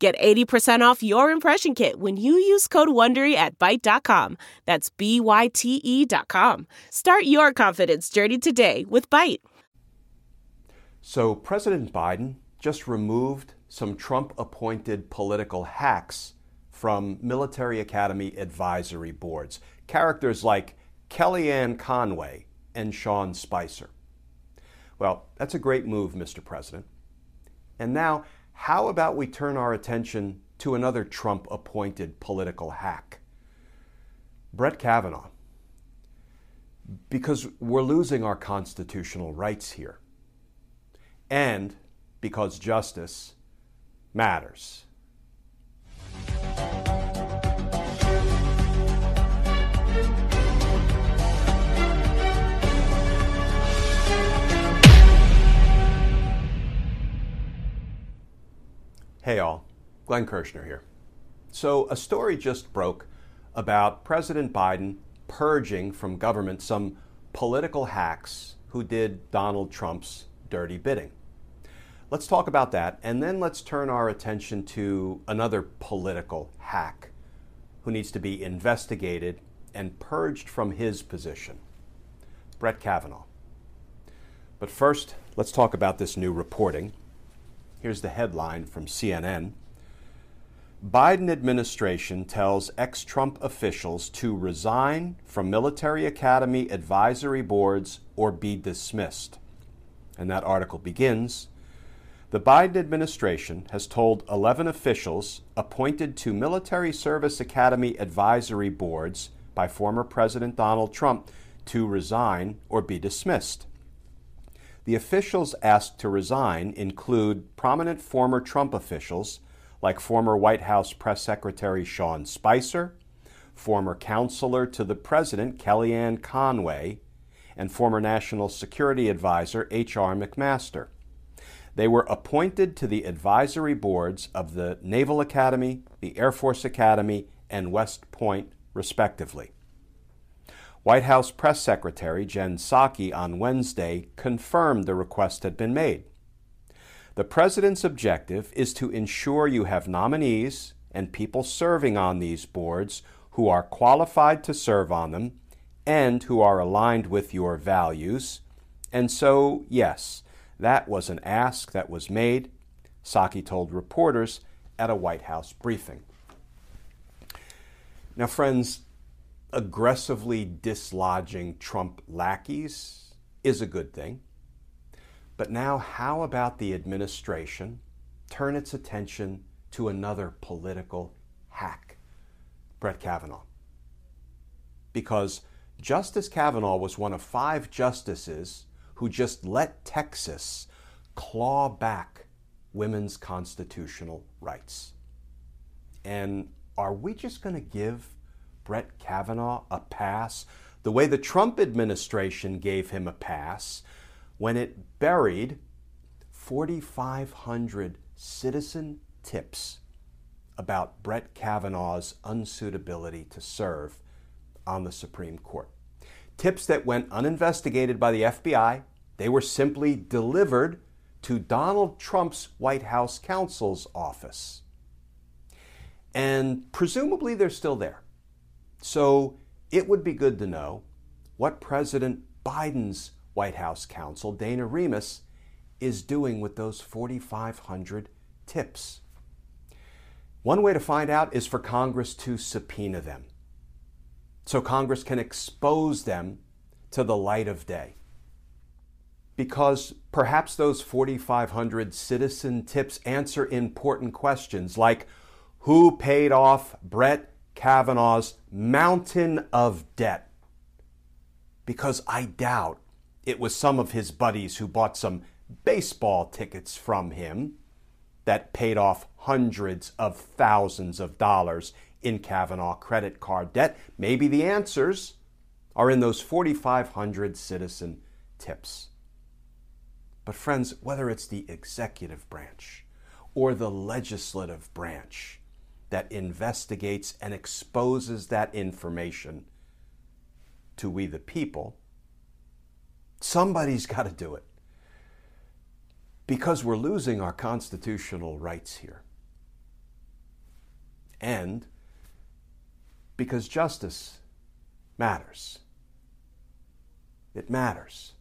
Get 80% off your impression kit when you use code WONDERY at Byte.com. That's B-Y-T-E dot com. Start your confidence journey today with Byte. So President Biden just removed some Trump-appointed political hacks from military academy advisory boards. Characters like Kellyanne Conway and Sean Spicer. Well, that's a great move, Mr. President. And now, how about we turn our attention to another Trump appointed political hack? Brett Kavanaugh. Because we're losing our constitutional rights here. And because justice matters. Hey, all. Glenn Kirschner here. So, a story just broke about President Biden purging from government some political hacks who did Donald Trump's dirty bidding. Let's talk about that, and then let's turn our attention to another political hack who needs to be investigated and purged from his position Brett Kavanaugh. But first, let's talk about this new reporting Here's the headline from CNN. Biden administration tells ex Trump officials to resign from military academy advisory boards or be dismissed. And that article begins The Biden administration has told 11 officials appointed to military service academy advisory boards by former President Donald Trump to resign or be dismissed. The officials asked to resign include prominent former Trump officials like former White House Press Secretary Sean Spicer, former counselor to the president Kellyanne Conway, and former National Security Advisor H.R. McMaster. They were appointed to the advisory boards of the Naval Academy, the Air Force Academy, and West Point, respectively. White House Press Secretary Jen Psaki on Wednesday confirmed the request had been made. The President's objective is to ensure you have nominees and people serving on these boards who are qualified to serve on them and who are aligned with your values. And so, yes, that was an ask that was made, Psaki told reporters at a White House briefing. Now, friends, aggressively dislodging Trump lackeys is a good thing. But now, how about the administration turn its attention to another political hack, Brett Kavanaugh? Because Justice Kavanaugh was one of five justices who just let Texas claw back women's constitutional rights. And are we just going to give Brett Kavanaugh a pass the way the Trump administration gave him a pass when it buried 4,500 citizen tips about Brett Kavanaugh's unsuitability to serve on the Supreme Court. Tips that went uninvestigated by the FBI, they were simply delivered to Donald Trump's White House counsel's office. And presumably they're still there. So it would be good to know what President Biden's White House counsel, Dana Remus, is doing with those 4,500 tips. One way to find out is for Congress to subpoena them so Congress can expose them to the light of day. Because perhaps those 4,500 citizen tips answer important questions like who paid off Brett Kavanaugh's mountain of debt because I doubt it was some of his buddies who bought some baseball tickets from him that paid off hundreds of thousands of dollars in Kavanaugh credit card debt? Maybe the answers are in those 4,500 citizen tips. But, friends, whether it's the executive branch or the legislative branch that investigates and exposes that information to we the people, somebody's got to do it. Because we're losing our constitutional rights here. And because justice matters. It matters.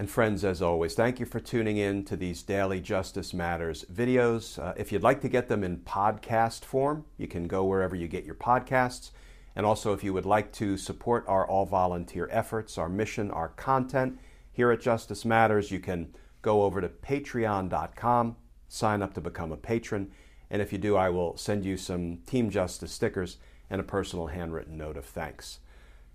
And friends, as always, thank you for tuning in to these Daily Justice Matters videos. Uh, if you'd like to get them in podcast form, you can go wherever you get your podcasts. And also, if you would like to support our all volunteer efforts, our mission, our content here at Justice Matters, you can go over to patreon.com, sign up to become a patron. And if you do, I will send you some Team Justice stickers and a personal handwritten note of thanks.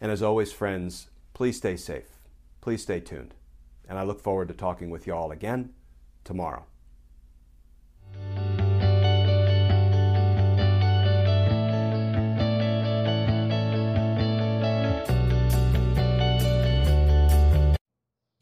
And as always, friends, please stay safe. Please stay tuned and I look forward to talking with you all again tomorrow.